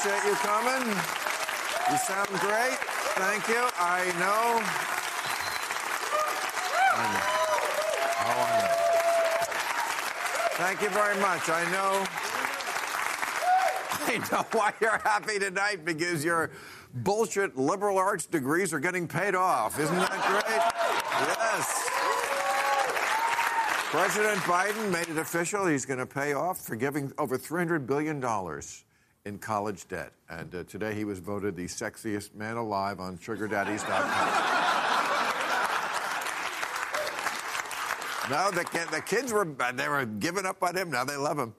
Appreciate you coming. You sound great. Thank you. I know. I know. Oh, I know. Thank you very much. I know. I know why you're happy tonight because your bullshit liberal arts degrees are getting paid off. Isn't that great? Yes. President Biden made it official. He's going to pay off for giving over $300 billion in college debt. And uh, today he was voted the sexiest man alive on sugardaddies.com. no, the, the kids were, they were giving up on him. Now they love him.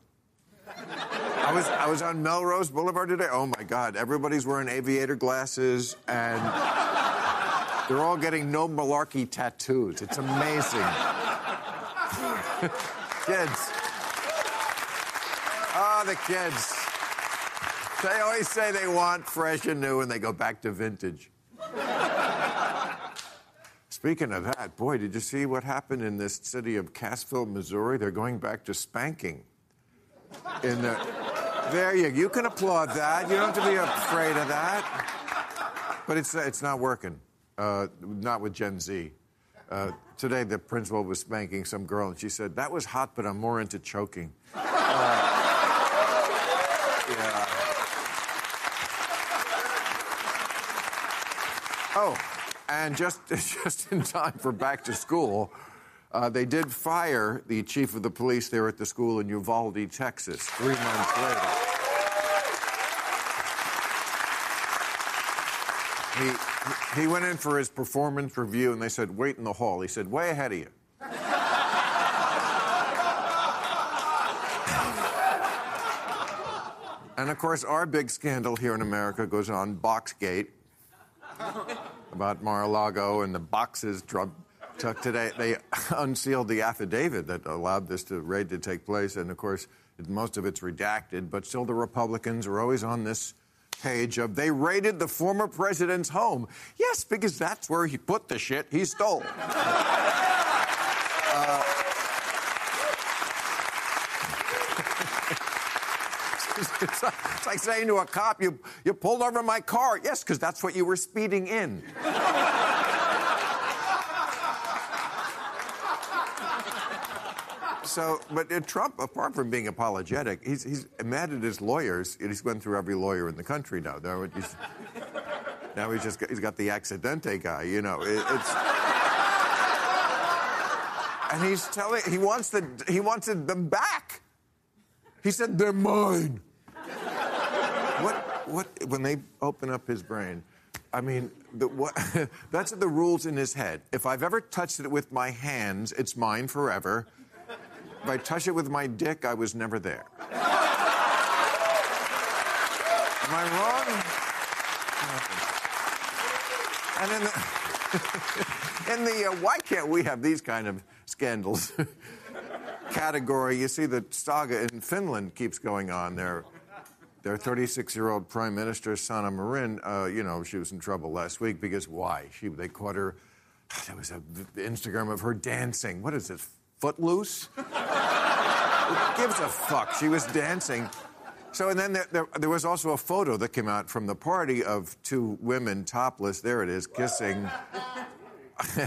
I was I was on Melrose Boulevard today. Oh my God! Everybody's wearing aviator glasses, and they're all getting no malarkey tattoos. It's amazing. kids. Ah, the kids. They always say they want fresh and new, and they go back to vintage. Speaking of that, boy, did you see what happened in this city of Cassville, Missouri? They're going back to spanking. In the, there you you can applaud that. You don't have to be afraid of that. But it's it's not working. Uh, not with Gen Z. Uh, today the principal was spanking some girl, and she said that was hot, but I'm more into choking. Uh, yeah. Oh, and just just in time for back to school. Uh, they did fire the chief of the police there at the school in Uvalde, Texas, three months later. He, he went in for his performance review and they said, wait in the hall. He said, way ahead of you. and of course, our big scandal here in America goes on Boxgate about Mar-a-Lago and the boxes Trump took today. They unsealed the affidavit that allowed this to, raid to take place, and of course, most of it's redacted. But still, the Republicans are always on this page of they raided the former president's home. Yes, because that's where he put the shit he stole. Uh, it's, like, it's like saying to a cop, you, you pulled over my car. Yes, because that's what you were speeding in. So, but uh, Trump, apart from being apologetic, he's, he's mad at his lawyers. He's went through every lawyer in the country now. Now he's, now he's just got, he's got the accidente guy. You know, it, it's. And he's telling he wants the he wanted them back. He said they're mine. What when they open up his brain? I mean, the, what, that's the rules in his head. If I've ever touched it with my hands, it's mine forever. If I touch it with my dick, I was never there. Am I wrong? And in the, in the uh, why can't we have these kind of scandals category, you see the saga in Finland keeps going on. Their, their 36 year old Prime Minister, Sanna Marin, uh, you know, she was in trouble last week because why? She, they caught her, there was an Instagram of her dancing. What is this, Footloose? Who gives a fuck? She was dancing. So, and then there, there, there, was also a photo that came out from the party of two women topless, there it is, kissing.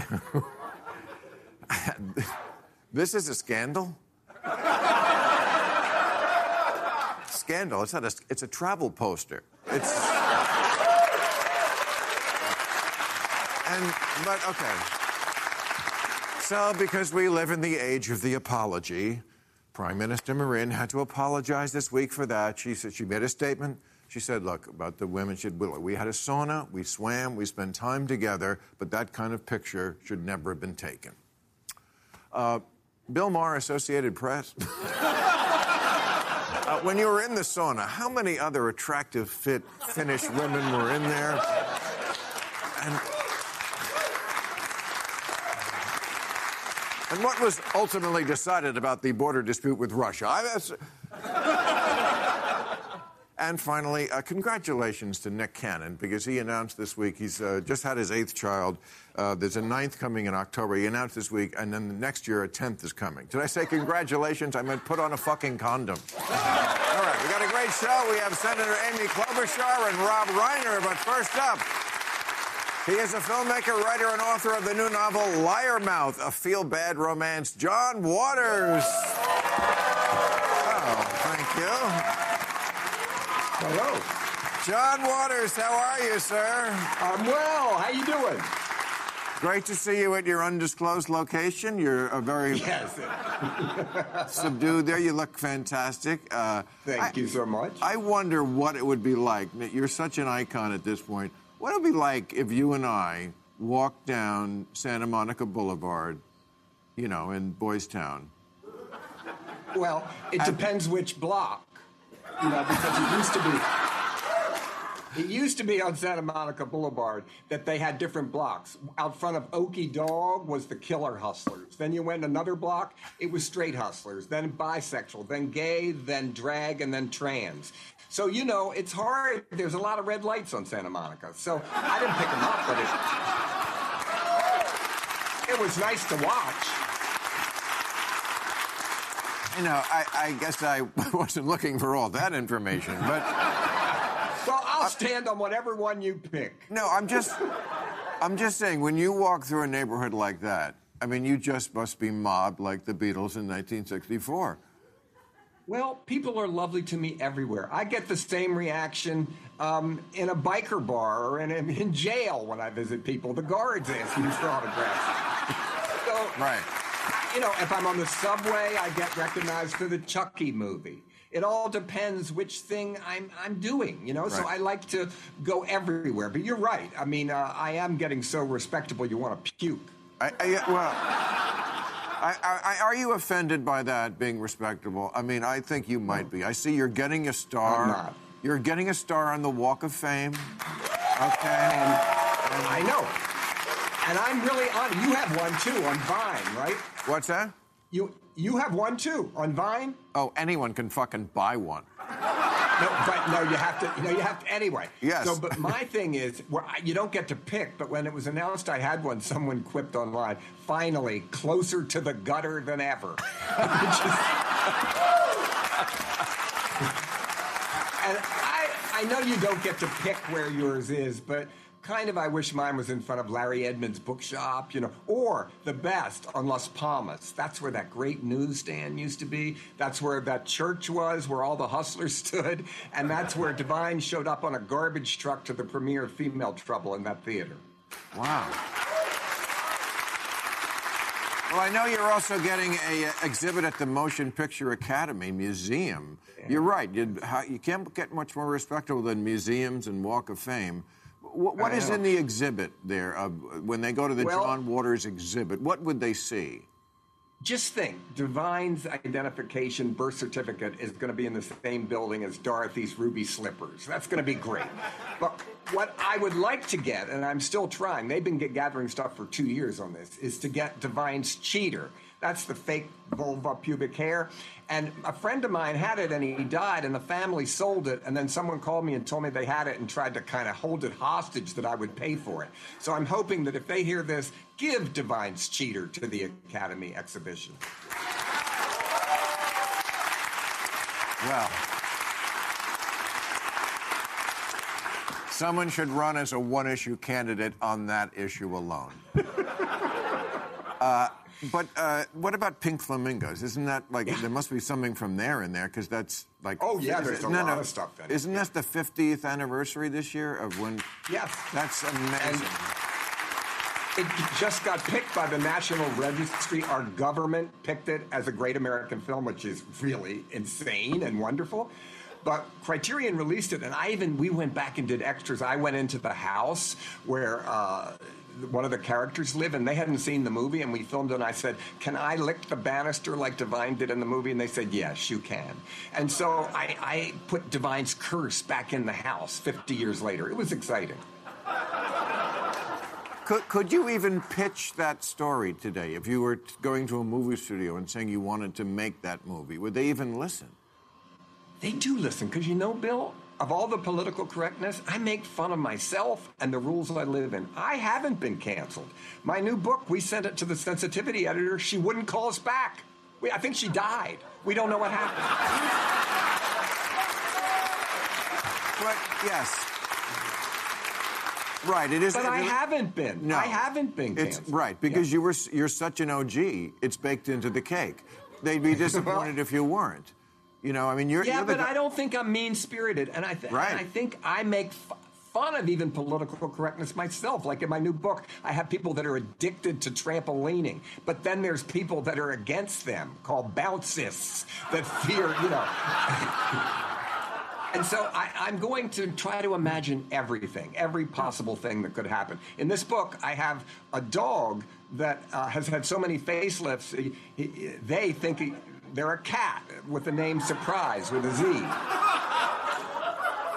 this is a scandal? Scandal. It's not a, it's a travel poster. It's. and, but okay. So, because we live in the age of the apology, Prime Minister Marin had to apologize this week for that. She said she made a statement. She said, "Look, about the women, she said, we had a sauna, we swam, we spent time together, but that kind of picture should never have been taken." Uh, Bill Maher, Associated Press. when you were in the sauna, how many other attractive, fit, Finnish women were in there? And And what was ultimately decided about the border dispute with Russia? And finally, uh, congratulations to Nick Cannon because he announced this week he's uh, just had his eighth child. Uh, there's a ninth coming in October. He announced this week, and then the next year a tenth is coming. Did I say congratulations? I meant put on a fucking condom. All right, we got a great show. We have Senator Amy Klobuchar and Rob Reiner, but first up. He is a filmmaker, writer, and author of the new novel Liar Mouth, a feel bad romance. John Waters. Oh, thank you. Hello. John Waters, how are you, sir? I'm well. How you doing? Great to see you at your undisclosed location. You're a very yes. subdued there. You look fantastic. Uh, Thank I, you so much. I wonder what it would be like. You're such an icon at this point. What it would be like if you and I walked down Santa Monica Boulevard, you know, in Boys Town? Well, it depends which block, you know, because it used to be. It used to be on Santa Monica Boulevard that they had different blocks. Out front of Oki-Dog was the killer hustlers. Then you went another block, it was straight hustlers, then bisexual, then gay, then drag, and then trans. So, you know, it's hard. There's a lot of red lights on Santa Monica. So I didn't pick them up, but it, it was nice to watch. You know, I, I guess I wasn't looking for all that information, but. Well, I'll stand on whatever one you pick. No, I'm just. I'm just saying, when you walk through a neighborhood like that, I mean, you just must be mobbed like the Beatles in 1964. Well, people are lovely to me everywhere. I get the same reaction um, in a biker bar or in, in jail when I visit people. The guards ask me for autographs. so, right. You know, if I'm on the subway, I get recognized for the Chucky movie. It all depends which thing I'm I'm doing, you know. Right. So I like to go everywhere. But you're right. I mean, uh, I am getting so respectable. You want to puke. I, I, well. I, I, are you offended by that being respectable? I mean, I think you might be. I see you're getting a star. I'm not. You're getting a star on the Walk of Fame. Okay. And, and I know. And I'm really on. You have one too on Vine, right? What's that? You you have one too on Vine. Oh, anyone can fucking buy one. No, but no, you have to. You know, you have to anyway. Yes. So, but my thing is, you don't get to pick. But when it was announced I had one, someone quipped online. Finally, closer to the gutter than ever. and I, I know you don't get to pick where yours is, but kind of I wish mine was in front of Larry Edmunds' bookshop, you know, or the best on Las Palmas. That's where that great newsstand used to be. That's where that church was, where all the hustlers stood, and that's where Divine showed up on a garbage truck to the premiere of Female Trouble in that theater. Wow. Well, I know you're also getting a uh, exhibit at the Motion Picture Academy Museum. Yeah. You're right. You, you can't get much more respectable than museums and Walk of Fame what, what is in the exhibit there? Uh, when they go to the well, John Waters exhibit, what would they see? Just think, Divine's identification birth certificate is going to be in the same building as Dorothy's ruby slippers. That's going to be great. But what I would like to get, and I'm still trying, they've been gathering stuff for two years on this, is to get Divine's cheater. That's the fake vulva pubic hair. And a friend of mine had it and he died, and the family sold it. And then someone called me and told me they had it and tried to kind of hold it hostage that I would pay for it. So I'm hoping that if they hear this, give Divine's Cheater to the Academy exhibition. Well, Someone should run as a one issue candidate on that issue alone. uh, but uh, what about Pink Flamingos? Isn't that like Yeah. there must be something from there in there because that's like Oh, yeah, there's a no, lot no. of stuff it. Isn't that the 50th anniversary this year of when? Yes. That's amazing. It just got picked by the National Registry. Our government picked it as a great American film, which is really insane and wonderful. But Criterion released it, and I even we went back and did extras. I went into the house where uh, one of the characters live, and they hadn't seen the movie, and we filmed it. And I said, "Can I lick the banister like Divine did in the movie?" And they said, "Yes, you can." And so I, I put Divine's curse back in the house 50 years later. It was exciting. Could, could you even pitch that story today if you were going to a movie studio and saying you wanted to make that movie? Would they even listen? They do listen, because you know, Bill, of all the political correctness, I make fun of myself and the rules I live in. I haven't been canceled. My new book, we sent it to the sensitivity editor. She wouldn't call us back. We, I think she died. We don't know what happened. But yes. Right, it is. But I haven't been. No. I haven't been It's right because Yeah. you were. You're such an OG. It's baked into the cake. They'd be disappointed if you weren't. You know, I mean, you're. Yeah, you're but guy- I don't think I'm mean spirited, and I th- Right. and I think I make f- fun of even political correctness myself. Like in my new book, I have people that are addicted to trampolining, but then there's people that are against them, called bouncists, that fear, you know. And so I, I'm going to try to imagine everything, every possible thing that could happen. In this book, I have a dog that uh, has had so many facelifts, he, he, they think he, they're a cat with the name Surprise with a Z.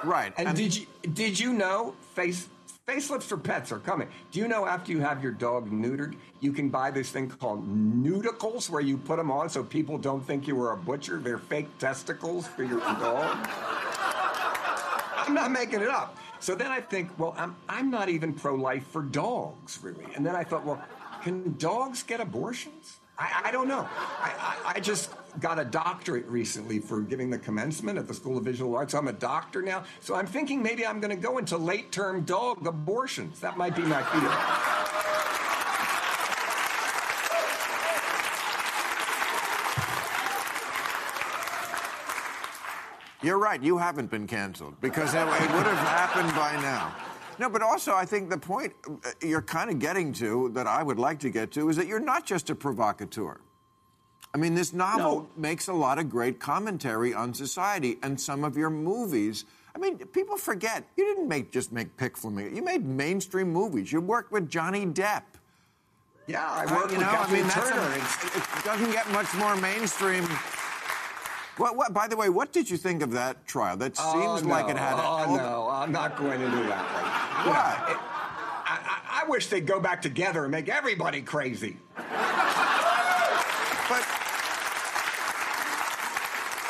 right. And did you did you know face facelifts for pets are coming? Do you know after you have your dog neutered, you can buy this thing called Neuticles where you put them on so people don't think you were a butcher? They're fake testicles for your dog. I'm not making it up. So then I think, well, I'm I'm not even pro-life for dogs, really. And then I thought, well, can dogs get abortions? I, I don't know. I, I, I just got a doctorate recently for giving the commencement at the School of Visual Arts. I'm a doctor now. So I'm thinking maybe I'm going to go into late term dog abortions. That might be my field. You're right. You haven't been canceled because it, it would have happened by now. No, but also I think the point uh, you're kind of getting to that I would like to get to is that you're not just a provocateur. I mean, this novel No. makes a lot of great commentary on society, and some of your movies. I mean, people forget you didn't make just make Pink Flamingo. You made mainstream movies. You worked with Johnny Depp. Yeah, I Uh, work you with know, I Kathleen mean, that's Turner. a, It's- it doesn't get much more mainstream. What, what, by the way, what did you think of that trial? That oh, seems Oh, like it had. Oh a, no, I'm not going to do that. Like, Why? it- I, I, I wish they'd go back together and make everybody crazy. But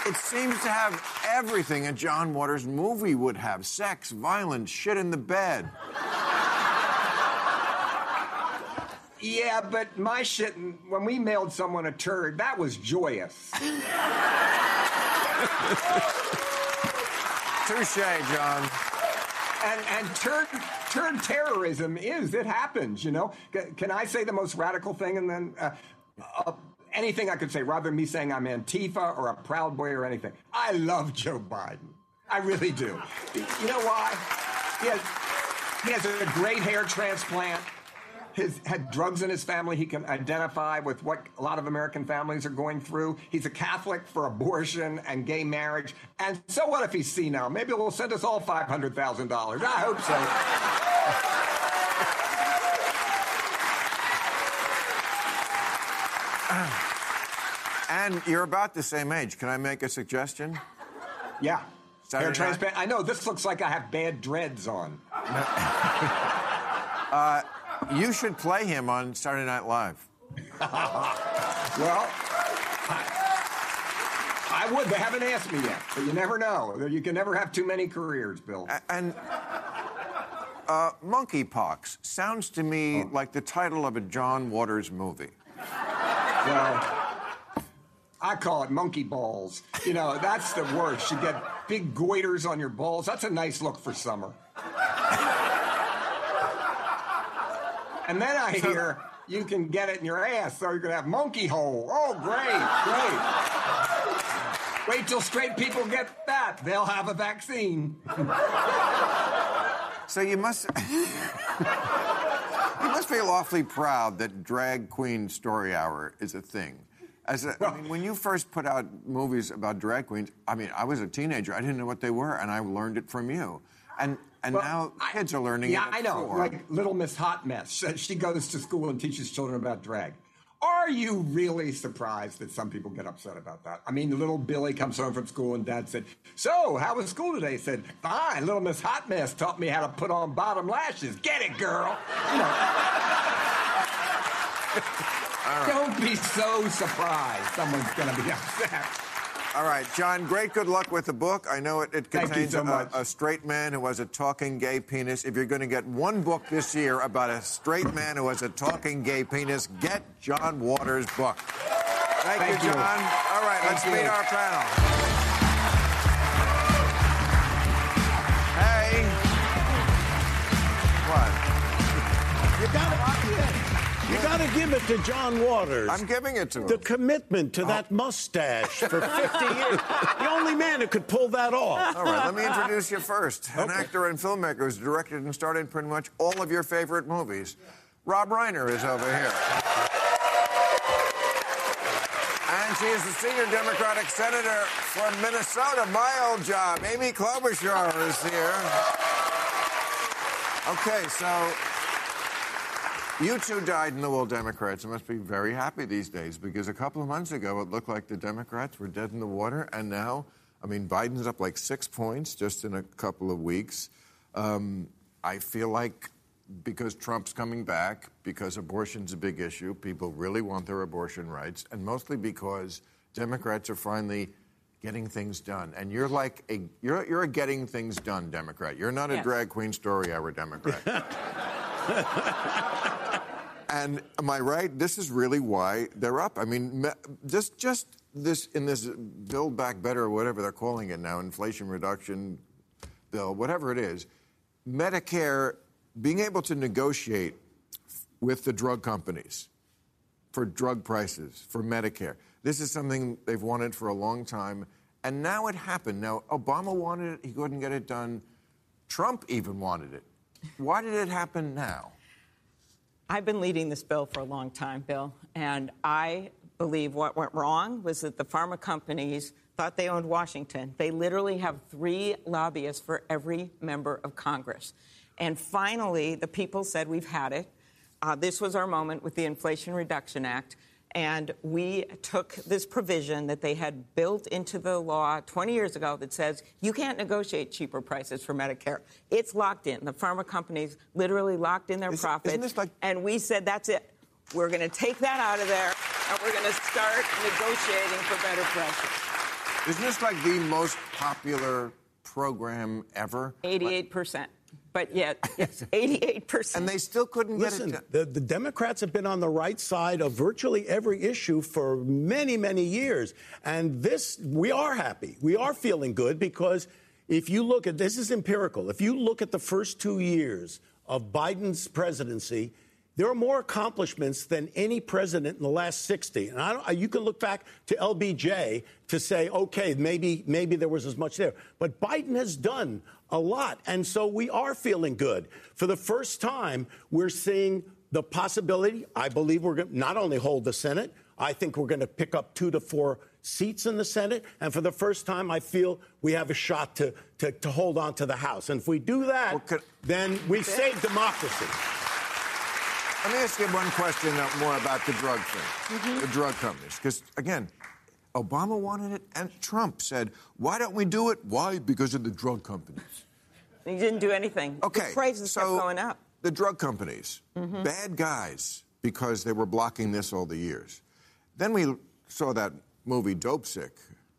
it seems to have everything a John Waters movie would have: sex, violence, shit in the bed. Yeah, but my shit, when we mailed someone a turd, that was joyous. Touche, John. And, and turd, turd terrorism is, it happens, you know? C- Can I say the most radical thing and then uh, uh, anything I could say rather than me saying I'm Antifa or a Proud Boy or anything? I love Joe Biden. I really do. You know why? He has, he has a great hair transplant. His had drugs in his family. He can identify with what a lot of American families are going through. He's a Catholic for abortion and gay marriage. And so what if he's senile? Maybe he'll send us all five hundred thousand dollars. I hope so. And you're about the same age. Can I make a suggestion? Yeah. Hair transplant. I know this looks like I have bad dreads on. Uh, You should play him on Saturday Night Live. Well, I, I would. They haven't asked me yet, but you never know. You can never have too many careers, Bill. And uh, monkeypox sounds to me like the title of a John Waters movie. Well, I call it monkey balls. You know, that's the worst. You get big goiters on your balls. That's a nice look for summer. And then I hear you can get it in your ass, so you're gonna have monkey hole. Oh, great, great. Wait till straight people get that. They'll have a vaccine. So you must. you must feel awfully proud that drag queen story hour is a thing. As a, I mean, when you first put out movies about drag queens, I mean, I was a teenager. I didn't know what they were, and I learned it from you. And and Well, now kids are learning Yeah. I know. four. Like Little Miss Hot Mess. She goes to school and teaches children about drag. Are you really surprised that some people get upset about that? I mean, little Billy comes home from school and dad said, So, how was school today? He said, Fine. Little Miss Hot Mess taught me how to put on bottom lashes. Get it, girl. You know. Don't be so surprised someone's going to be upset. All right, John, great good luck with the book. I know it, it contains so a, a straight man who has a talking gay penis. If you're going to get one book this year about a straight man who has a talking gay penis, get John Waters' book. Thank, Thank you, you. John. All right, Thank let's you. meet our panel. Hey. What? You gotta, you gotta give it to John Waters. I'm giving it to him. the commitment Oh. to that mustache for 50 years. The only man who could pull that off. All right, let me introduce you first. An actor and filmmaker who's directed and starred in pretty much all of your favorite movies. Rob Reiner is over here. And she is the senior Democratic senator from Minnesota, my old job. Amy Klobuchar is here. Okay, so you two died in the wool Democrats. Must be very happy these days because a couple of months ago it looked like the Democrats were dead in the water, and now, I mean, Biden's up like six points just in a couple of weeks. Um, I feel like because Trump's coming back, because abortion's a big issue, people really want their abortion rights, and mostly because Democrats are finally getting things done. And you're like a you're you're a getting things done Democrat. You're not a Yes. drag queen story hour Democrat. And am I right? This is really why they're up. I mean, just just this in this Build Back Better or whatever they're calling it now, Inflation Reduction Bill, whatever it is, Medicare being able to negotiate with the drug companies for drug prices for Medicare. This is something they've wanted for a long time, and now it happened. Now Obama wanted it; he couldn't get it done. Trump even wanted it. Why did it happen now? I've been leading this bill for a long time, Bill, and I believe what went wrong was that the pharma companies thought they owned Washington. They literally have three lobbyists for every member of Congress. And finally, the people said, We've had it. Uh, this was our moment with the Inflation Reduction Act. And we took this provision that they had built into the law 20 years ago that says you can't negotiate cheaper prices for Medicare. It's locked in. The pharma companies literally locked in their Is- profits. isn't this like- and we said, that's it. We're going to take that out of there, and we're going to start negotiating for better prices. Isn't this like the most popular program ever? 88%. But yet, 88%. And they still couldn't get Listen, it done. the, the Democrats have been on the right side of virtually every issue for many, many years. And this, we are happy. We are feeling good because if you look at this is empirical. If you look at the first two years of Biden's presidency, there are more accomplishments than any president in the last 60. And I don't, uh, you can look back to LBJ to say, okay, maybe, maybe there was as much there. But Biden has done a lot. And so we are feeling good. For the first time, we're seeing the possibility, I believe we're going to not only hold the Senate, I think we're going to pick up two to four seats in the Senate. And for the first time, I feel we have a shot to, to, to hold on to the House. And if we do that, Well, could- then we save democracy. Let me ask you one question more about the drug thing, the drug companies. Because, again, Obama wanted it, and Trump said, why don't we do it? Why? Because of the drug companies. he didn't do anything. Okay. The prices so kept going up. The drug companies, Mm-hmm. bad guys, because they were blocking this all the years. Then we saw that movie Dopesick,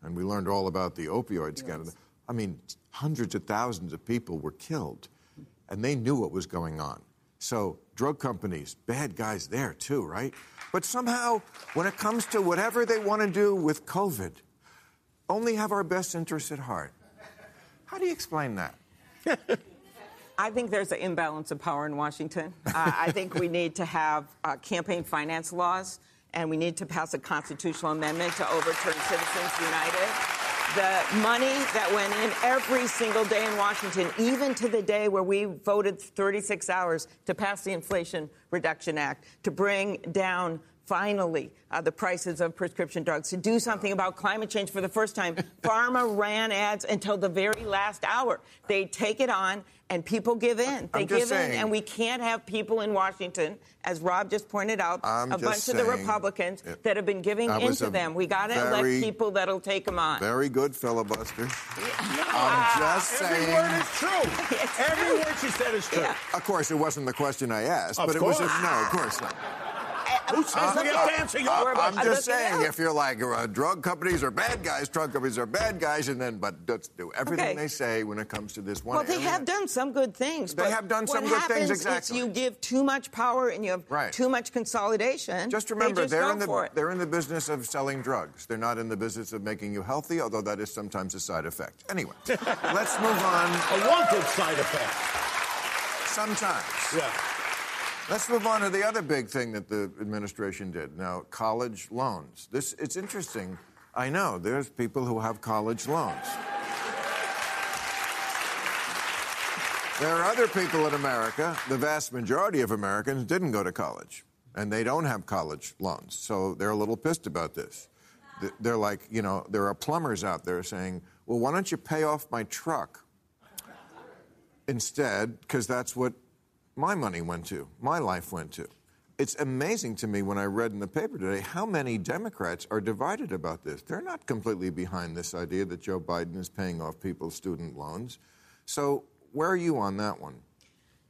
and we learned all about the opioid scandal. I mean, hundreds of thousands of people were killed, and they knew what was going on. So, drug companies, bad guys there too, right? But somehow, when it comes to whatever they want to do with COVID, only have our best interests at heart. How do you explain that? I think there's an imbalance of power in Washington. Uh, I think we need to have uh, campaign finance laws, and we need to pass a constitutional amendment to overturn Citizens United. The money that went in every single day in Washington, even to the day where we voted 36 hours to pass the Inflation Reduction Act, to bring down finally uh, the prices of prescription drugs, to do something about climate change for the first time. Pharma ran ads until the very last hour. They take it on, and people give in. They give saying- in, and we can't have people in Washington, as Rob just pointed out, I'm a just bunch of the Republicans it- that have been giving that was into them. We got to very- elect people that'll take them on. Very good filibuster. I'm just Every saying. word is true. Every word she said is true. Yeah. Of course, it wasn't the question I asked, Of but it was. A, course. no, of course not. Who says we have to answer your We're I'm just I'm saying, if you're like uh, drug companies are bad guys, drug companies are bad guys, and then but let's do everything Okay. they say when it comes to this one. Well, they area. have done some good things. They have done some what good things, happens exactly. You give too much power and you have Right. too much consolidation. Just they remember, just they're go in the they're in the business of selling drugs. They're not in the business of making you healthy, although that is sometimes a side effect. Anyway, let's move on. A wanted side effect. Sometimes. Yeah. Let's move on to the other big thing that the administration did. Now, college loans. This it's interesting. I know there's people who have college loans. There are other people in America, the vast majority of Americans didn't go to college, and they don't have college loans. So they're a little pissed about this. They're like, you know, there are plumbers out there saying, well, why don't you pay off my truck instead? Because that's what my money went to, my life went to. It's amazing to me when I read in the paper today how many Democrats are divided about this. They're not completely behind this idea that Joe Biden is paying off people's student loans. So, where are you on that one?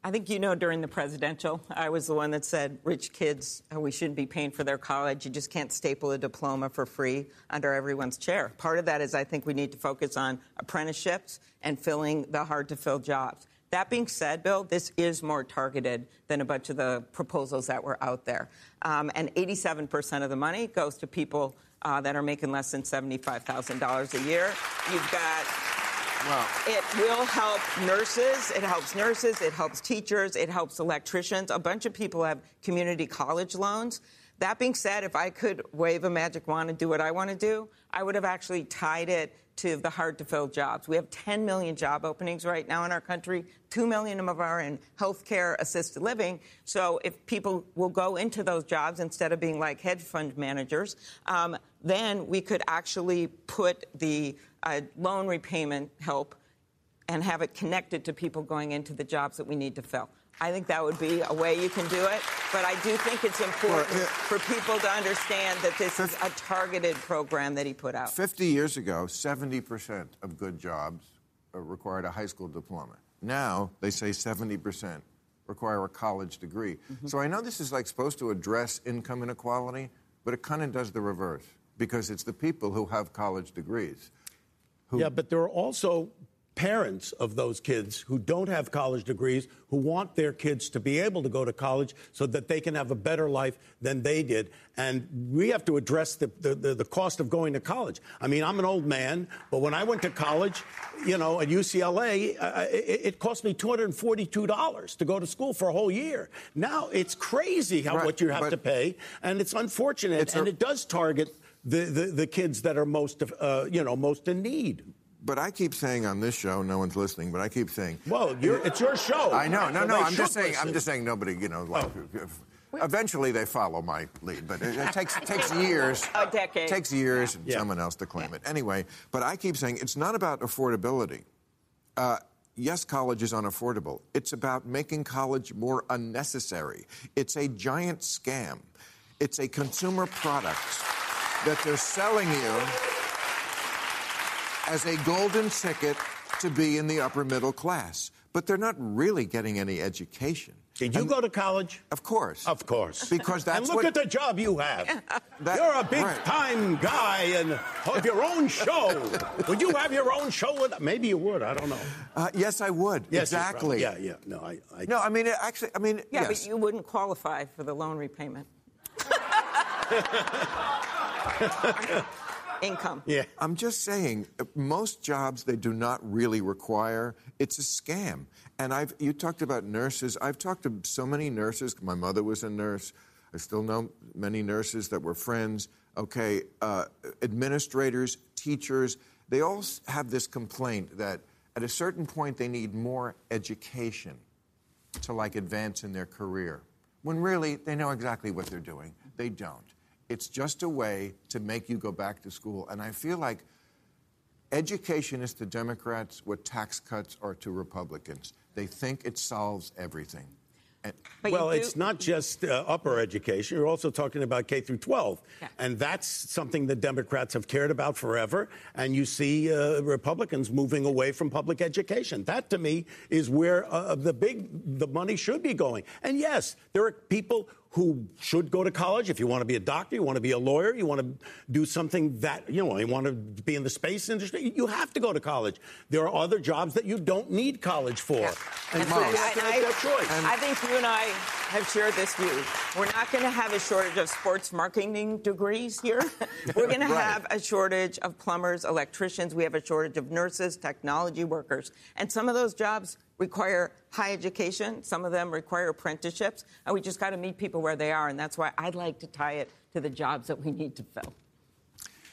I think you know during the presidential, I was the one that said rich kids, uh, we shouldn't be paying for their college. You just can't staple a diploma for free under everyone's chair. Part of that is I think we need to focus on apprenticeships and filling the hard to fill jobs. That being said, Bill, this is more targeted than a bunch of the proposals that were out there. Um, and 87% of the money goes to people uh, that are making less than $75,000 a year. You've got Well, it will help nurses. It helps nurses. It helps teachers. It helps electricians. A bunch of people have community college loans. That being said, if I could wave a magic wand and do what I want to do, I would have actually tied it to the hard to fill jobs. We have 10 million job openings right now in our country. 2 million of them are in healthcare assisted living. So if people will go into those jobs instead of being like hedge fund managers, um, then we could actually put the uh, loan repayment help and have it connected to people going into the jobs that we need to fill. I think that would be a way you can do it, but I do think it's important Well, yeah. for people to understand that this is a targeted program that he put out. 50 years ago, 70% of good jobs uh, required a high school diploma. Now, they say 70% require a college degree. So I know this is like supposed to address income inequality, but it kind of does the reverse because it's the people who have college degrees. Yeah, but there are also parents of those kids who don't have college degrees who want their kids to be able to go to college so that they can have a better life than they did. And we have to address the, the, the, the cost of going to college. I mean, I'm an old man, but when I went to college, you know, at UCLA, uh, it, it cost me $242 to go to school for a whole year. Now it's crazy how Right, what you have to pay, and it's unfortunate, It's a- and it does target the, the, the kids that are most, uh, you know, most in need. But I keep saying on this show, no one's listening, but I keep saying, Well, you're, it's your show. I know, no, no, they I'm just should saying, I'm just saying nobody, you know, like, if- eventually they follow my lead, but it, it takes, takes years. A decade. Takes years and Yeah. someone else to claim it. Anyway, but I keep saying it's not about affordability. Uh, yes, college is unaffordable. It's about making college more unnecessary. It's a giant scam. It's a consumer product that they're selling you as a golden ticket to be in the upper middle class. But they're not really getting any education. Did you And- go to college? Of course. Of course. Because that's and look what- at the job you have. That- You're a big right. time guy and have your own show. would you have your own show? With, maybe you would. I don't know. Uh, yes, I would. Yes, exactly. probably- Yeah, yeah. No, I. I No, I mean, it actually, I mean, Yeah, yes. but you wouldn't qualify for the loan repayment. income. Yeah. I'm just saying, uh, most jobs they do not really require. It's a scam. And I've you talked about nurses. I've talked to so many nurses. My mother was a nurse. I still know many nurses that were friends. Okay, uh, administrators, teachers. They all have this complaint that at a certain point they need more education to like advance in their career. When really they know exactly what they're doing. They don't. It's just a way to make you go back to school. And I feel like education is to Democrats what tax cuts are to Republicans. They think it solves everything. And well, do- it's not just uh, upper education. You're also talking about K through 12, Yeah. and that's something the Democrats have cared about forever. And you see uh, Republicans moving away from public education. That, to me, is where uh, the big the money should be going. And yes, there are people who should go to college. If you want to be a doctor, you want to be a lawyer, you want to do something that you know, you want to be in the space industry. You have to go to college. There are other jobs that you don't need college for, and so And you have to I- that choice. I think you and I have shared this view. We're not going to have a shortage of sports marketing degrees here. We're going to have a shortage of plumbers, electricians. We have a shortage of nurses, technology workers. And some of those jobs require high education. Some of them require apprenticeships. And we just got to meet people where they are. And that's why I'd like to tie it to the jobs that we need to fill.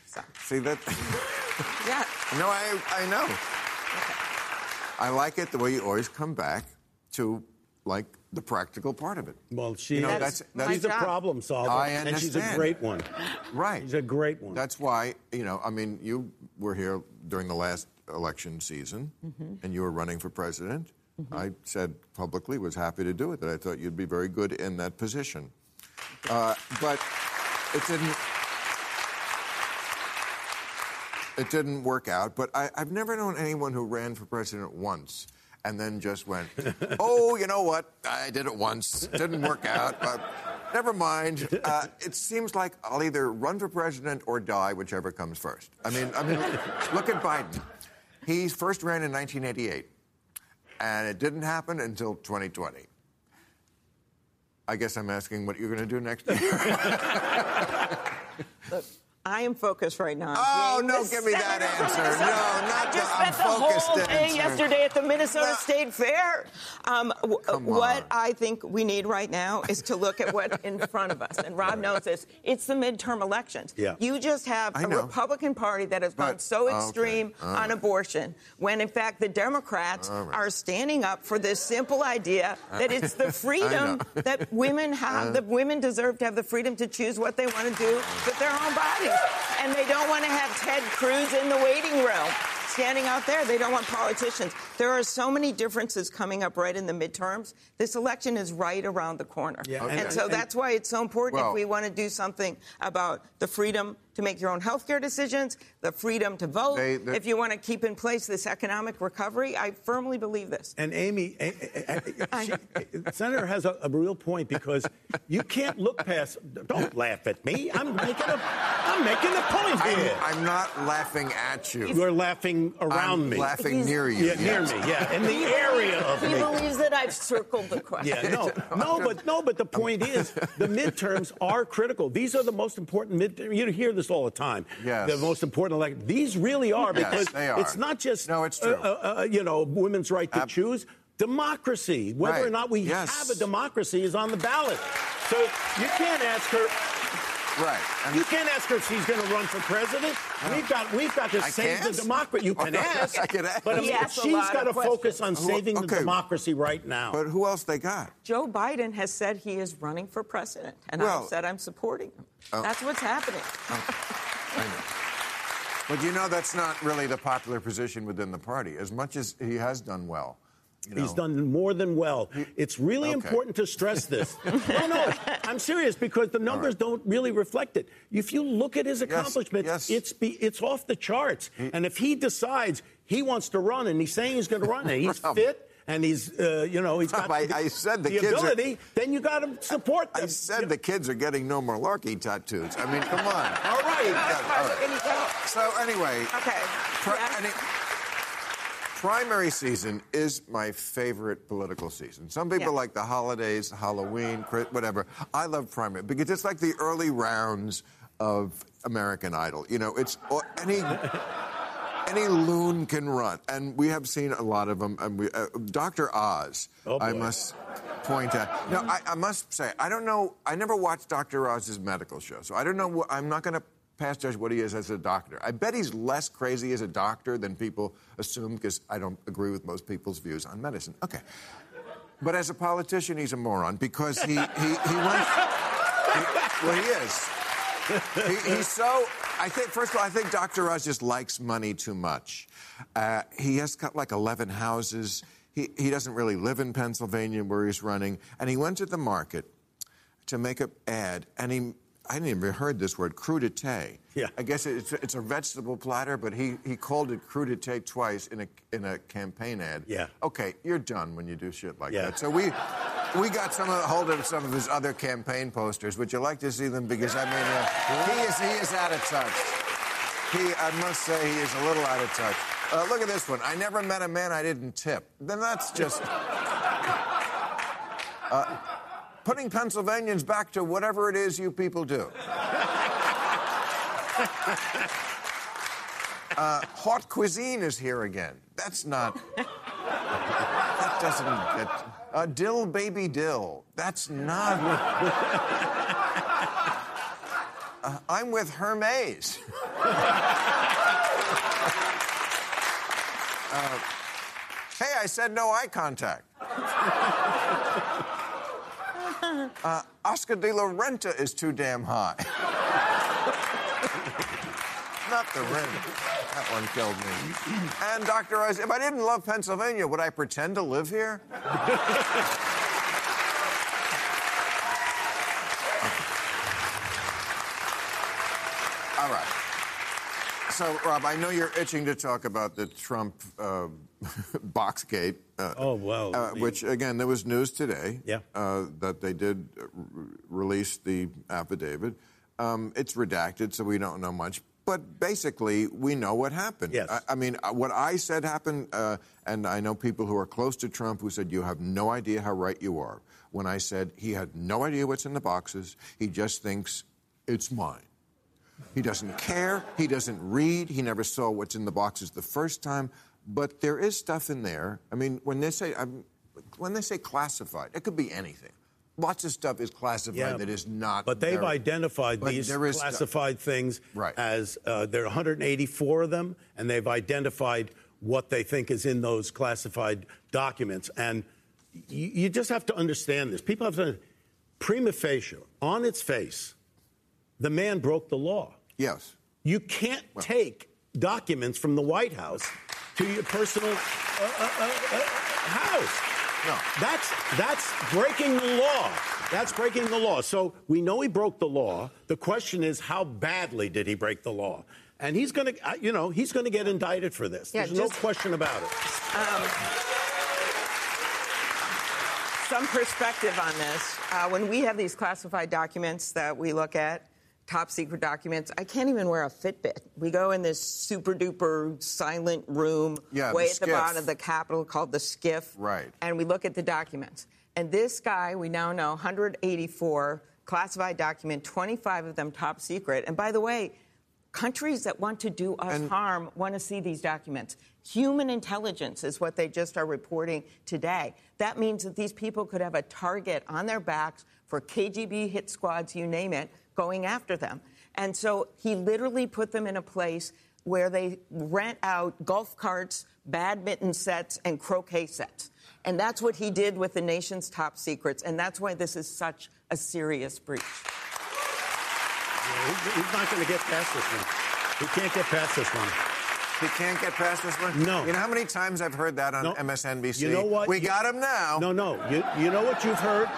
So, see that? yeah. no, I, I know. I like it the way you always come back to like the practical part of it. Well, she, You know, That's that's, that's she's a problem solver, I and she's a great one. Right. She's a great one. That's why, you know, I mean, you were here during the last election season mm-hmm. and you were running for president. I said publicly, was happy to do it, that I thought you'd be very good in that position. Uh, but it didn't. It didn't work out, but I, I've never known anyone who ran for president once and then just went, "Oh, you know what? I did it once. Didn't work out, but never mind." Uh, it seems like I'll either run for president or die, whichever comes first. I mean, I mean, look at Biden. He first ran in 1988, and it didn't happen until 2020. I guess I'm asking what you're going to do next year. Look, I am focused right now. Oh, no, give me that answer. No, not I just the spent the whole day yesterday at the Minnesota. State Fair. Um, w- what. I think we need right now is to look at what's in front of us. And Rob knows this. It's the midterm elections. Yeah. You just have I a know. Republican Party that has gone so okay, extreme all on right. abortion, when in fact the Democrats right. are standing up for this simple idea that it's the freedom that women have. that women deserve to have the freedom to choose what they want to do with their own bodies. And they don't want to have Ted Cruz in the waiting room. Standing out there, they don't want politicians. There are so many differences coming up right in the midterms. This election is right around the corner. Yeah, and, and- so and- that's why it's so important Well- if we want to do something about the freedom to make your own health care decisions, the freedom to vote. They- they- if you want to keep in place this economic recovery, I firmly believe this. And Amy, a- a- a- she, Senator has a, a real point because you can't look past. Don't laugh at me. I'm making a, I'm making a point I'm, here. I'm not laughing at you. You're laughing around I'm me. laughing near you. Yeah, near yes. me. Yeah, in the area of He me. believes that I've circled the question. Yeah, no, no, but no, but the point is, the midterms are critical. These are the most important midterms. You hear this all the time. Yes. The most important elect. These really are Yes, because they are. it's not just No, it's true. Uh, uh, uh, you know, women's right to Ab- choose. Democracy, whether or not we Yes. have a democracy, is on the ballot. So you can't ask her. Right. And You can't ask her if she's going to run for president. We've got, we've got to I save can't? the democracy. You oh, can ask, I can ask. but I He mean, asks a she's lot got to focus on questions. saving the democracy right now. but who else they got? Joe Biden has said he is running for president, and Well- I've said I'm supporting him. Oh. That's what's happening. Oh, I know. But you know that's not really the popular position within the party. As much as he has done well, you know, He's done more than well. It's really Okay. important to stress this. no, no, I'm serious because the numbers right. don't really reflect it. If you look at his accomplishments, yes. it's be, it's off the charts. and if he decides he wants to run and he's saying he's going to run and he's fit and he's uh, you know he's got Rob, I- the, I said the the kids are- ability, then you got to support them. I said the kids are getting no more Larky tattoos. I mean, come on. All right. Yeah, all Look right. at you go. So anyway, Okay. pri- Yes. any- primary season is my favorite political season. Some people Yeah. like the holidays, Halloween, whatever. I love primary because it's like the early rounds of American Idol. You know, it's any any loon can run, and we have seen a lot of them. And we, uh, Dr. Oz, Oh, I must point out. No, I, I must say, I don't know. I never watched Dr. Oz's medical show, so I don't know. What, I'm not going to pass judge what he is as a doctor. I bet he's less crazy as a doctor than people assume, because I don't agree with most people's views on medicine. Okay. But as a politician, he's a moron because he, he, he went. He, well, he is. He, he's so. I think, first of all, I think Dr. Oz just likes money too much. Uh, he has got like 11 houses. He, he doesn't really live in Pennsylvania where he's running. And he went to the market to make an ad, and he. I didn't even heard this word, crudité. Yeah. I guess it's, it's a vegetable platter, but he, he called it crudité twice in a, in a campaign ad. Yeah. Okay, you're done when you do shit like Yeah. that. So we we got some of, hold of some of his other campaign posters. Would you like to see them? Because I mean, uh, he is he is out of touch. He, I must say, he is a little out of touch. Uh, look at this one. I never met a man I didn't tip. Then that's just. Uh, putting Pennsylvanians back to whatever it is you people do. Uh, hot cuisine is here again. That's not. That doesn't get. Uh, dill baby dill. That's not. Uh, I'm with Hermes. Uh, hey, I said no eye contact. Uh, Oscar de la Renta is too damn high. Not the rent. That one killed me. And Dr. Oz, if I didn't love Pennsylvania, would I pretend to live here? All right. So, Rob, I know you're itching to talk about the Trump uh, Boxgate. Uh, Oh, well, uh, which, again, there was news today Yeah. uh, that they did r- release the affidavit. Um, it's redacted, so we don't know much. But basically, we know what happened. Yes. I, I mean, uh, what I said happened, uh, and I know people who are close to Trump who said, You have no idea how right you are. When I said he had no idea what's in the boxes, he just thinks it's mine. He doesn't care. He doesn't read. He never saw what's in the boxes the first time. But there is stuff in there. I mean, when they say um, when they say classified, it could be anything. Lots of stuff is classified that is not. But they've there. identified But these is stuff. classified things Right. as uh, there are 184 of them, and they've identified what they think is in those classified documents. And you, you just have to understand this. People have to prima facie, on its face, the man broke the law. Yes. You can't take documents from the White House to your personal uh, uh, uh, uh, house. No. That's that's breaking the law. That's breaking the law. So we know he broke the law. The question is, how badly did he break the law? And he's going to, you know, he's going to get indicted for this. Yeah, There's no question about it. some perspective on this. Uh, when we have these classified documents that we look at, top secret documents, I can't even wear a Fitbit. We go in this super duper silent room Yeah, way the at the bottom of the Capitol called the SCIF. Right. And we look at the documents. And this guy, we now know 184 classified document, 25 of them top secret. And by the way, countries that want to do us And- harm want to see these documents. Human intelligence is what they just are reporting today. That means that these people could have a target on their backs for KGB hit squads, you name it, going after them. And so he literally put them in a place where they rent out golf carts, badminton sets, and croquet sets. And that's what he did with the nation's top secrets. And that's why this is such a serious breach. He's, he's not going to get past this one. He can't get past this one. He can't get past this one? No. You know how many times I've heard that on No. MSNBC? You know what? We You- got him now. No, no. You, you know what you've heard?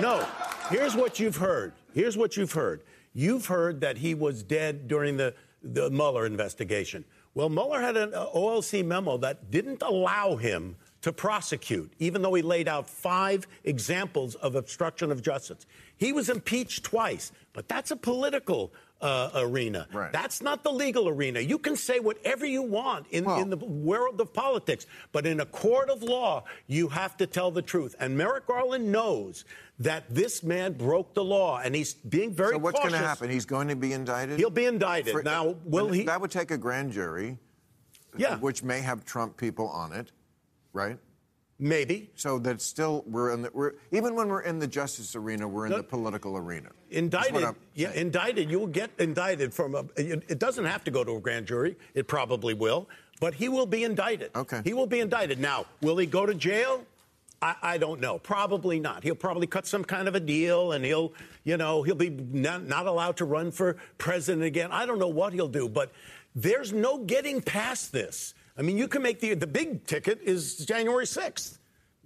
No. Here's what you've heard. Here's what you've heard. You've heard that he was dead during the, the Mueller investigation. Well, Mueller had an OLC memo that didn't allow him to prosecute, even though he laid out five examples of obstruction of justice. He was impeached twice, but that's a political uh, arena. Right. That's not the legal arena. You can say whatever you want in, Well- in the world of politics, but in a court of law, you have to tell the truth. And Merrick Garland knows that this man broke the law, and he's being very So what's going to happen? He's going to be indicted. He'll be indicted. For- now, will he? That would take a grand jury, yeah, which may have Trump people on it, right? maybe. So that still we're in the we're even when we're in the justice arena, we're in No. the political arena. Indicted, yeah, indicted. You'll get indicted from a. It it doesn't have to go to a grand jury. It probably will, but he will be indicted. Okay. He will be indicted. Now, will he go to jail? I, I don't know. Probably not. He'll probably cut some kind of a deal, and he'll, you know, he'll be not, not allowed to run for president again. I don't know what he'll do, but there's no getting past this. I mean, you can make the the big ticket is January sixth.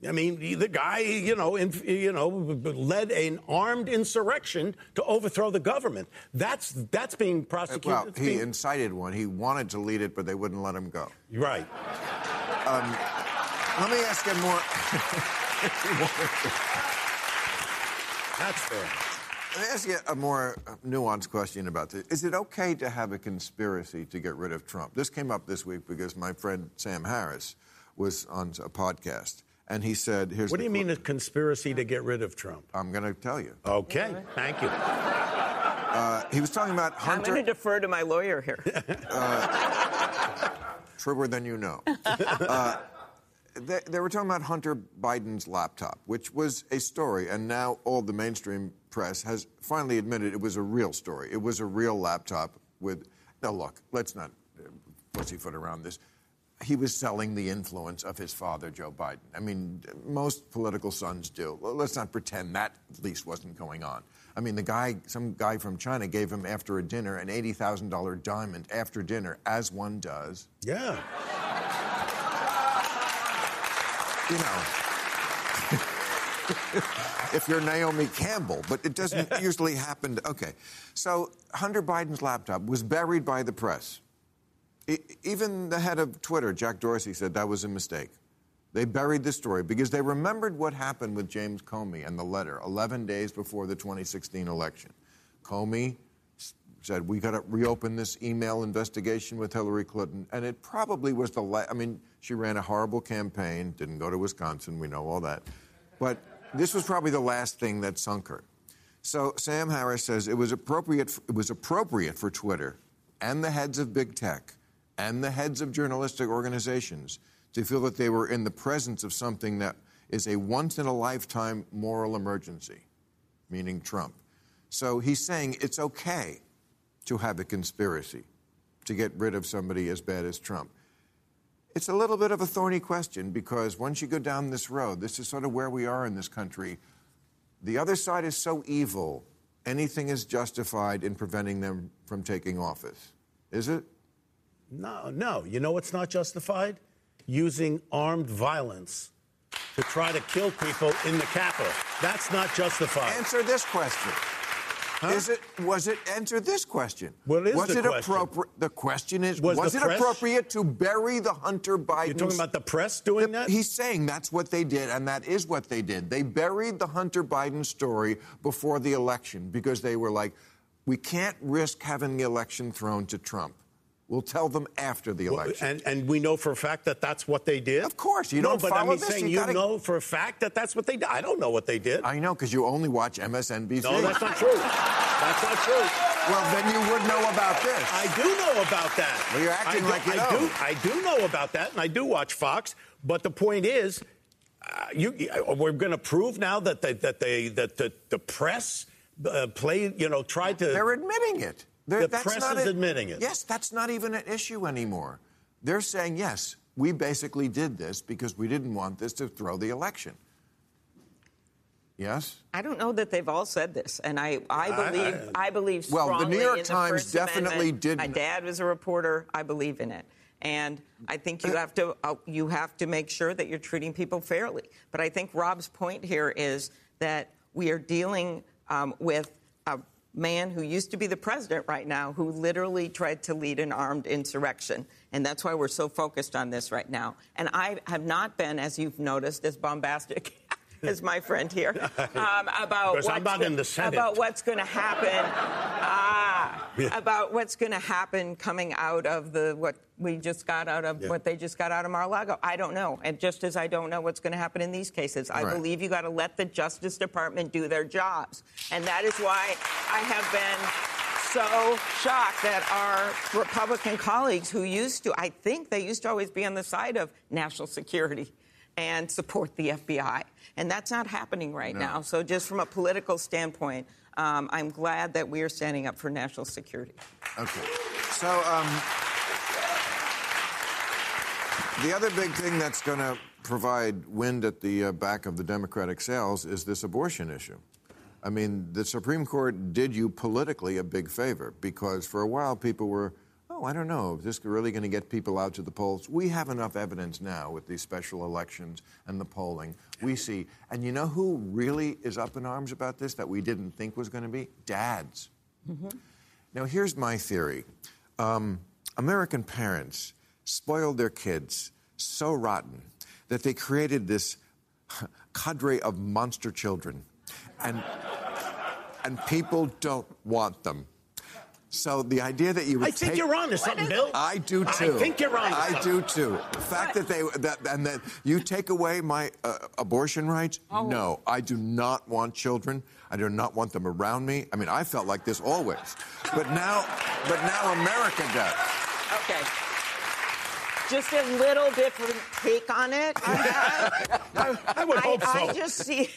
I mean, the guy, you know, in, you know, led an armed insurrection to overthrow the government. That's that's being prosecuted. Well, It's he being- incited one. He wanted to lead it, but they wouldn't let him go. right. Um, let me ask him more. That's fair. Let me ask you a more nuanced question about this. Is it okay to have a conspiracy to get rid of Trump? This came up this week because my friend Sam Harris was on a podcast, and he said, "Here's What do you mean a conspiracy to get rid of Trump? I'm going to tell you. Okay, thank you. Uh, he was talking about Hunter. I'm Hunter. going to defer to my lawyer here. truer than you know. uh, they, they were talking about Hunter Biden's laptop, which was a story, and now all the mainstream press has finally admitted it was a real story. It was a real laptop with. Now, look, let's not uh, pussyfoot around this. He was selling the influence of his father, Joe Biden. I mean, most political sons do. Let's not pretend that at least wasn't going on. I mean, the guy, some guy from China gave him after a dinner an $80,000 diamond after dinner, as one does. Yeah. you know, if you're Naomi Campbell, but it doesn't usually happen. To, okay, so Hunter Biden's laptop was buried by the press. E- even the head of Twitter, Jack Dorsey, said that was a mistake. They buried the story because they remembered what happened with James Comey and the letter 11 days before the 2016 election. Comey said, We got to reopen this email investigation with Hillary Clinton. And it probably was the last. I mean, she ran a horrible campaign, didn't go to Wisconsin, we know all that. But this was probably the last thing that sunk her. So Sam Harris says it was appropriate. It was appropriate for Twitter and the heads of big tech and the heads of journalistic organizations to feel that they were in the presence of something that is a once in a lifetime moral emergency, meaning Trump. So he's saying it's okay to have a conspiracy to get rid of somebody as bad as Trump. It's a little bit of a thorny question because once you go down this road, this is sort of where we are in this country. The other side is so evil, anything is justified in preventing them from taking office. Is it? No, no. You know what's not justified? Using armed violence to try to kill people in the Capitol. That's not justified. Answer this question. Is it? Was it? Answer this question. What is was the it question? appropriate? The question is: Was Was, it press- appropriate to bury the Hunter Biden? You're talking about the press doing that? He's saying that's what they did, and that is what they did. They buried the Hunter Biden story before the election because they were like, we can't risk having the election thrown to Trump. We'll tell them after the election. And, and we know for a fact that that's what they did? Of course, you no, don't but I follow mean, this, saying you gotta- know for a fact that that's what they did. I don't know what they did. I know because you only watch MSNBC. no, that's not true. That's not true. Well, then you would know about this. I do know about that. Well, you're acting I do, like you I don't. Do, I do know about that, and I do watch Fox. But the point is, uh, you, uh, we're going to prove now that they, that they that the, the press uh, played, you know, tried to. They're admitting it. They're- The that's press not is a- admitting it. Yes, that's not even an issue anymore. They're saying, yes, we basically did this because we didn't want this to throw the election. Yes? I don't know that they've all said this, and I, I believe I, believe Well, the New York Times First definitely didn't- My dad was a reporter. I believe in it, and I think you have to uh, you have to make sure that you're treating people fairly. But I think Rob's point here is that we are dealing um, with a man who used to be the president right now who literally tried to lead an armed insurrection. And that's why we're so focused on this right now. And I have not been, as you've noticed, as bombastic. as my friend here, um, about, what's not in the about what's going to happen. About what's going to happen coming out of the what we just got out of Yeah. what they just got out of Mar-a-Lago. I don't know, and just as I don't know what's going to happen in these cases, I Right. believe you got to let the Justice Department do their jobs, and that is why I have been so shocked that our Republican colleagues who used to, I think they used to always be on the side of national security and support the FBI. And that's not happening right now. So, just from a political standpoint, um, I'm glad that we are standing up for national security. Okay. So, um, the other big thing that's going to provide wind at the uh, back of the Democratic sails is this abortion issue. I mean, the Supreme Court did you politically a big favor because for a while people were, oh, I don't know, is this really going to get people out to the polls? We have enough evidence now with these special elections and the polling. We see, and you know who really is up in arms about this that we didn't think was going to be? Dads. Now, here's my theory um, American parents spoiled their kids so rotten that they created this cadre of monster children. And, and people don't want them. So the idea that you would I think take- you're on to something, Bill. I do too. I think you're on I do too. The fact that they that and that you take away my uh, abortion rights. Oh. No, I do not want children. I do not want them around me. I mean, I felt like this always, but now, but now America does. Okay. Just a little different take on it. I, I would hope so. I just see,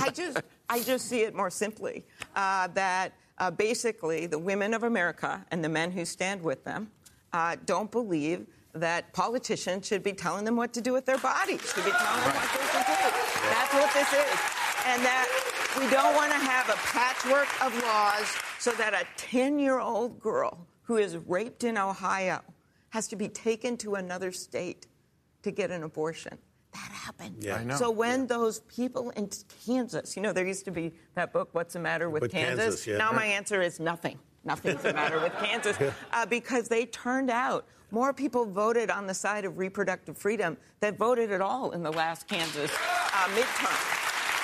I just, I just see it more simply uh, that uh, basically the women of America and the men who stand with them uh, don't believe that politicians should be telling them what to do with their bodies, should be telling them what they should do. That's what this is, and that we don't want to have a patchwork of laws so that a 10-year-old girl who is raped in Ohio has to be taken to another state to get an abortion. That happened. Yeah. I know. So when those people in Kansas, you know, there used to be that book, What's the Matter with, With Kansas, yeah. Now my answer is nothing. Nothing's the matter with Kansas uh, because they turned out more people voted on the side of reproductive freedom than voted at all in the last Kansas uh, midterm.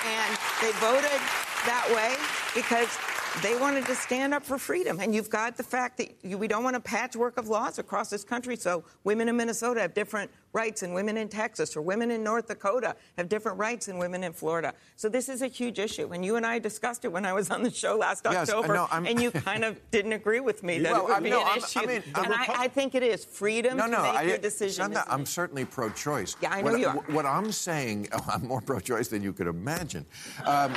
And they voted that way because they wanted to stand up for freedom. And you've got the fact that you, we don't want a patchwork of laws across this country. So women in Minnesota have different rights than women in Texas, or women in North Dakota have different rights than women in Florida. So this is a huge issue. And you and I discussed it when I was on the show last Yes, October. I'm- and you kind of didn't agree with me that Well, it would I'm- be no, an I'm- issue. I mean, and I, Repu- I think it is freedom No, to no, make I, your decision. Not- I'm certainly pro-choice. Yeah, I know what, you are. What I'm saying, oh, I'm more pro-choice than you could imagine. Um,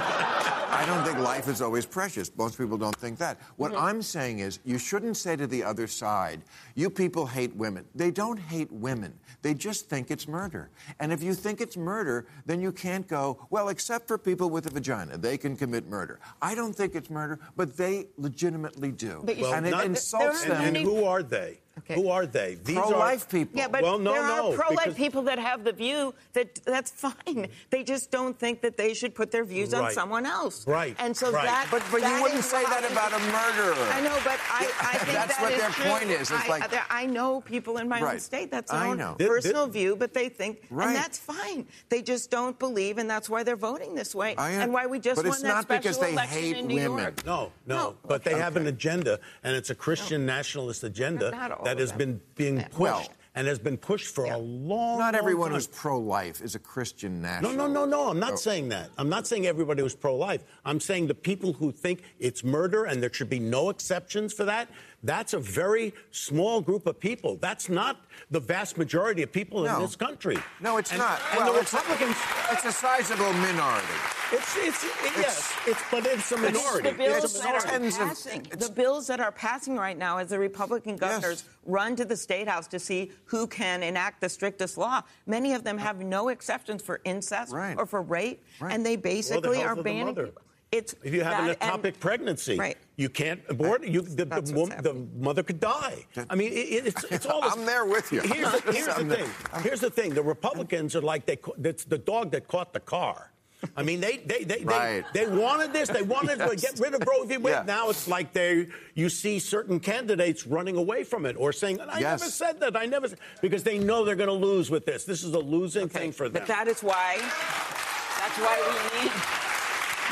I don't think life is always precious. Most people don't think that. What Mm-hmm. I'm saying is, you shouldn't say to the other side, "You people hate women." They don't hate women. They just think it's murder. And if you think it's murder, then you can't go, "Well, except for people with a vagina, they can commit murder." I don't think it's murder, but they legitimately do, But you- Well, and it not- insults there are them. And, many- who are they? Okay. Who are they? These are Pro-life are, people. Yeah, but Well, no, there no, are pro-life because- people that have the view that that's fine. They just don't think that they should put their views on someone else. Right, And so right. that. But, but that you wouldn't say why- that about a murderer. I know, but I, I think That's that what is their true. point is. It's I, like- there- I know people in my own state. That's I their own know. Personal th- view, but they think, Right. and that's fine. They just don't believe, and that's why they're voting this way, I am- and why we just but won it's that not special because they election hate in New women. York. No, no, No. but they have an agenda, and it's a Christian nationalist agenda Not all that has been being pushed Well- and has been pushed for Yeah. a long. Time. Not everyone time. who's pro-life is a Christian No, no, no, no. I'm not Oh. saying that. I'm not saying everybody who's pro-life. I'm saying the people who think it's murder and there should be no exceptions for that. That's a very small group of people. That's not the vast majority of people No. in this country. No, it's And- not. And Well, the Republicans. It's a sizable minority. It's, it's, it- yes, it's, but it's a minority. It's The bills It's a that are minority. tens of- passing, it's- the bills that are passing right now, as the Republican governors run to the state house to see who can enact the strictest law, many of them have no exceptions for incest Right. or for rape, Right. and they basically health are of the banning mother. people. It's If you have an that- and- ectopic pregnancy, Right. You can't abort. You, the, the, woman, the mother could die. I mean, it, it's, it's all. This, I'm there with you. Here's, the, here's the thing. Here's the thing. The Republicans are like they. It's the dog that caught the car. I mean, they they they, Right. they, they wanted this. They wanted to get rid of Roe v. Wade. Yeah. Now it's like they you see certain candidates running away from it or saying, "I Yes. never said that. I never," because they know they're going to lose with this. This is a losing thing for them. But that is why. That's why we need.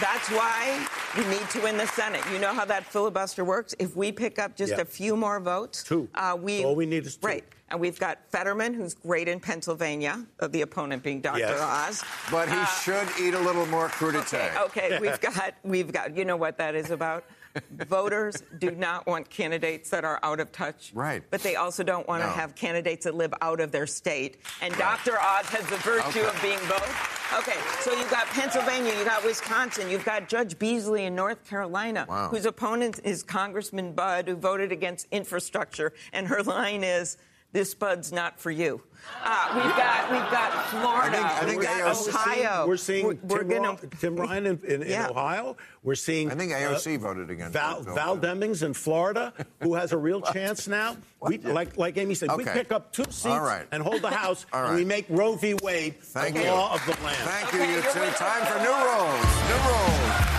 That's why we need to win the Senate. You know how that filibuster works. If we pick up just Yeah. a few more votes, Two. Uh, we All we need is two. Right, and we've got Fetterman, who's great in Pennsylvania. Uh, the opponent being Dr. Yes. Oz. But he should eat a little more crudité. Okay, okay, we've got, we've got, you know what that is about? Voters do not want candidates that are out of touch. Right. But they also don't want to No. have candidates that live out of their state. And Dr. Oz has the virtue Okay. of being both. Okay, so you've got Pennsylvania, you've got Wisconsin, you've got Judge Beasley in North Carolina, Wow. whose opponent is Congressman Budd, who voted against infrastructure. And her line is, this Bud's not for you. Uh, we've got we've got Florida, I think- I think we've got AOC Ohio. We're seeing We're- we're Tim, gonna- Ry- Tim Ryan in, in, in Ohio. We're seeing. I think AOC voted against Val, it, Phil. Val Demings in Florida, who has a real chance now. We, like, like Amy said, we pick up two seats All right. and hold the House, All and we make Roe v. Wade Thank the you. law of the land. Thank Okay, you, you you're two. Time for new rules. New rules.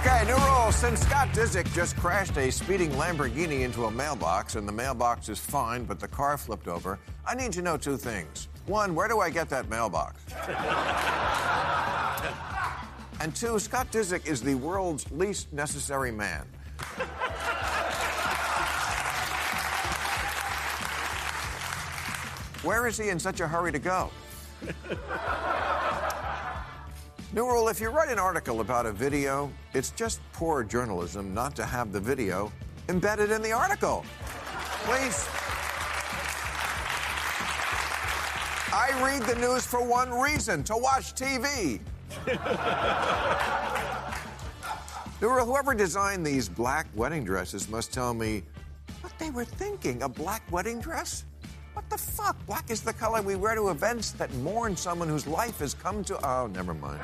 Okay, new rule. Since Scott Disick just crashed a speeding Lamborghini into a mailbox and the mailbox is fine, but the car flipped over, I need to know two things. One, where do I get that mailbox? and two, Scott Disick is the world's least necessary man. Where is he in such a hurry to go? New rule if you write an article about a video, it's just poor journalism not to have the video embedded in the article. Please. I read the news for one reason to watch TV. New rule whoever designed these black wedding dresses must tell me what they were thinking. A black wedding dress? Fuck? Black is the color we wear to events that mourn someone whose life has come to. Oh, never mind.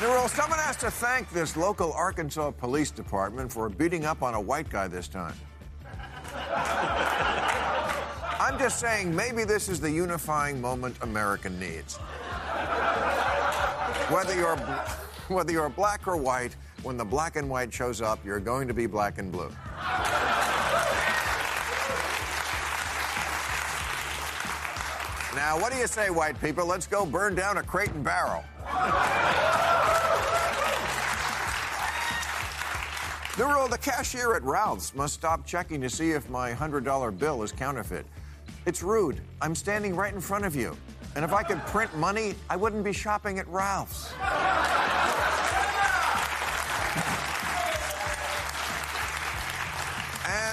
Nero, someone has to thank this local Arkansas police department for beating up on a white guy this time. I'm just saying, maybe this is the unifying moment America needs. Whether you're whether you're black or white, when the black and white shows up, you're going to be black and blue. Now, what do you say, white people? Let's go burn down a Crate and Barrel. The rule the cashier at Ralph's must stop checking to see if my $100 bill is counterfeit. It's rude. I'm standing right in front of you. And if I could print money, I wouldn't be shopping at Ralph's.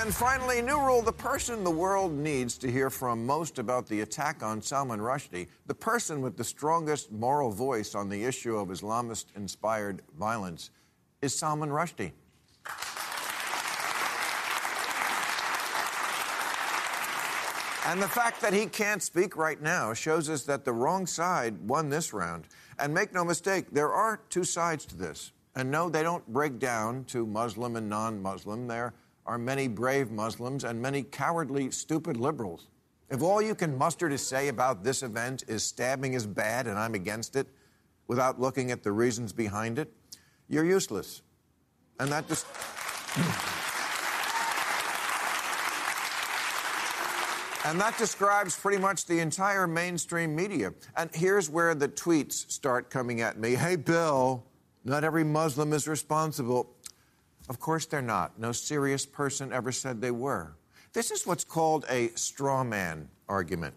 And finally, new rule the person the world needs to hear from most about the attack on Salman Rushdie, the person with the strongest moral voice on the issue of Islamist inspired violence, is Salman Rushdie. And the fact that he can't speak right now shows us that the wrong side won this round. And make no mistake, there are two sides to this. And no, they don't break down to Muslim and non Muslim. There are many brave Muslims and many cowardly, stupid liberals. If all you can muster to say about this event is stabbing is bad and I'm against it, without looking at the reasons behind it, you're useless. And that just. And that describes pretty much the entire mainstream media. And here's where the tweets start coming at me. Hey, Bill, not every Muslim is responsible. Of course they're not. No serious person ever said they were. This is what's called a straw man argument,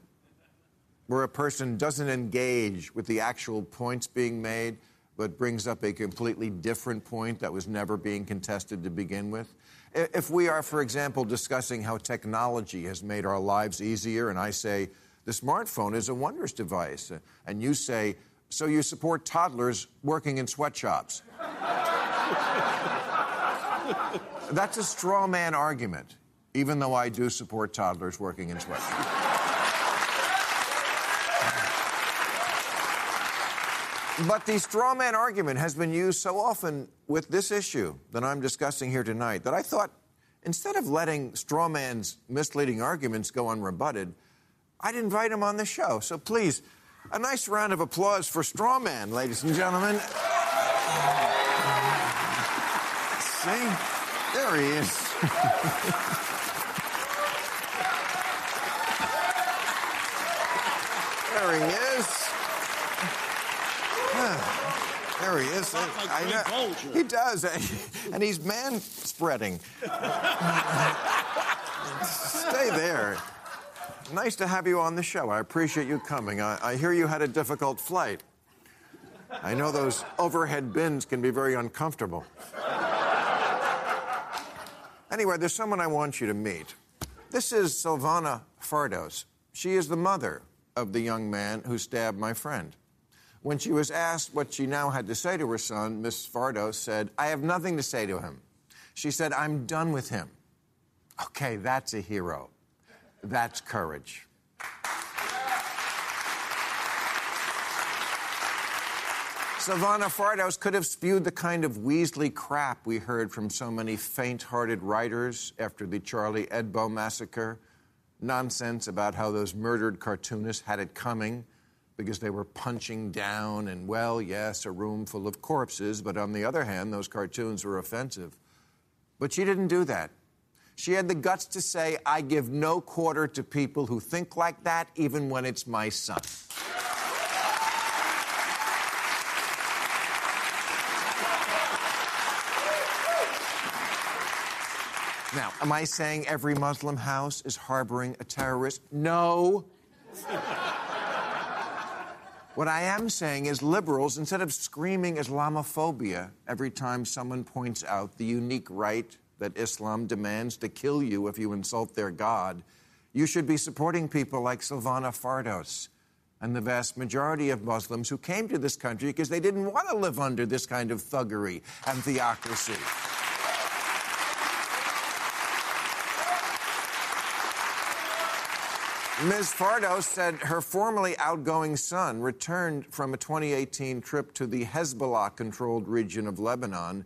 where a person doesn't engage with the actual points being made, but brings up a completely different point that was never being contested to begin with. If we are, for example, discussing how technology has made our lives easier, and I say, the smartphone is a wondrous device, and you say, so you support toddlers working in sweatshops. That's a straw man argument, even though I do support toddlers working in sweatshops. But the straw man argument has been used so often with this issue that I'm discussing here tonight that I thought instead of letting straw man's misleading arguments go unrebutted, I'd invite him on the show. So please, a nice round of applause for straw man, ladies and gentlemen. See? There he is. There he is. There he is. I know. He does. And he's man spreading. Stay there. Nice to have you on the show. I appreciate you coming. I, I, hear you had a difficult flight. I know those overhead bins can be very uncomfortable. Anyway, there's someone I want you to meet. This is Silvana Fardos. She is the mother of the young man who stabbed my friend. When she was asked what she now had to say to her son, Miss Fardos said, I have nothing to say to him. She said, I'm done with him. Okay, that's a hero. That's courage. Silvana Fardos could have spewed the kind of weaselly crap we heard from so many faint hearted writers after the Charlie Hebdo massacre nonsense about how those murdered cartoonists had it coming because they were punching down, and well, yes, a room full of corpses, but on the other hand, those cartoons were offensive. But she didn't do that. She had the guts to say, I give no quarter to people who think like that, even when it's my son. Now, am I saying every Muslim house is harboring a terrorist? No. what I am saying is liberals, instead of screaming Islamophobia every time someone points out the unique right that Islam demands to kill you if you insult their God, you should be supporting people like Silvana Fardos and the vast majority of Muslims who came to this country because they didn't want to live under this kind of thuggery and theocracy. Ms. Fardo said her formerly outgoing son returned from a 2018 trip to the Hezbollah controlled region of Lebanon,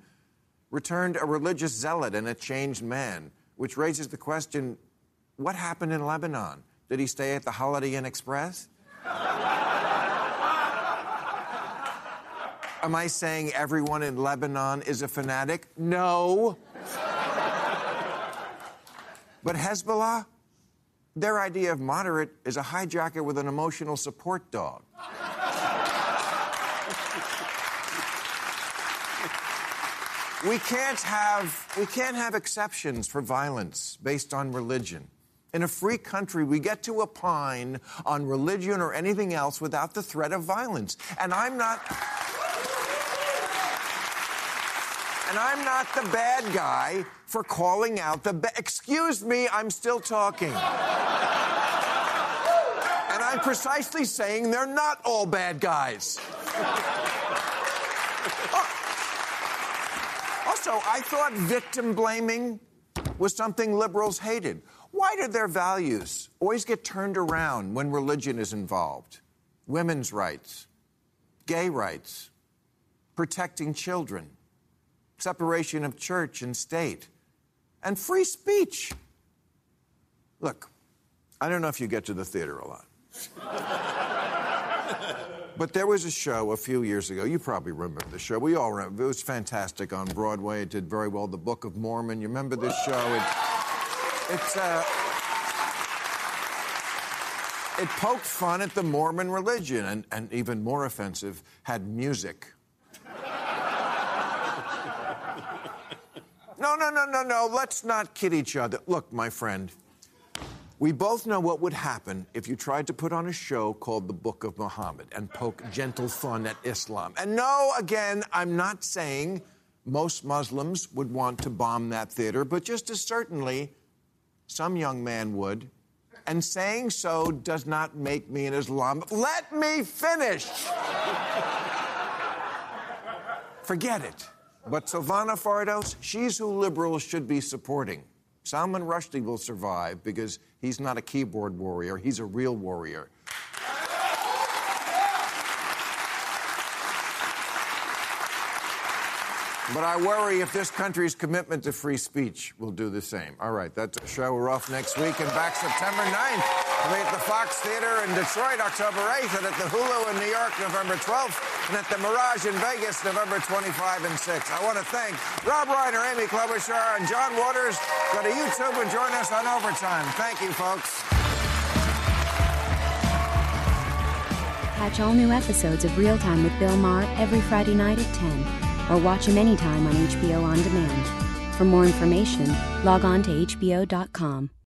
returned a religious zealot and a changed man, which raises the question what happened in Lebanon? Did he stay at the Holiday Inn Express? Am I saying everyone in Lebanon is a fanatic? No. but Hezbollah? Their idea of moderate is a hijacker with an emotional support dog. we can't have we can't have exceptions for violence based on religion. In a free country, we get to opine on religion or anything else without the threat of violence. And I'm not And I'm not the bad guy for calling out the. Ba- Excuse me, I'm still talking. and I'm precisely saying they're not all bad guys. Oh. also, I thought victim blaming was something liberals hated. Why do their values always get turned around when religion is involved? Women's rights, gay rights, protecting children separation of church and state, and free speech. Look, I don't know if you get to the theater a lot. but there was a show a few years ago. You probably remember the show. We all remember. It was fantastic on Broadway. It did very well. The Book of Mormon. You remember this show? It, it's uh, it poked fun at the Mormon religion, and, and even more offensive, had music. No, no, no, no, no. Let's not kid each other. Look, my friend, we both know what would happen if you tried to put on a show called The Book of Muhammad and poke gentle fun at Islam. And no, again, I'm not saying most Muslims would want to bomb that theater, but just as certainly some young man would. And saying so does not make me an Islam. Let me finish! Forget it. But Silvana Fardos, she's who liberals should be supporting. Salman Rushdie will survive because he's not a keyboard warrior, he's a real warrior. But I worry if this country's commitment to free speech will do the same. All right, that's a show. We're off next week and back September 9th. We'll be at the Fox Theater in Detroit October 8th and at the Hulu in New York November 12th and at the Mirage in Vegas November 25 and 6. I want to thank Rob Reiner, Amy Klobuchar, and John Waters. Go to YouTube and join us on Overtime. Thank you, folks. Catch all new episodes of Real Time with Bill Maher every Friday night at 10 or watch him anytime on HBO On Demand. For more information, log on to HBO.com.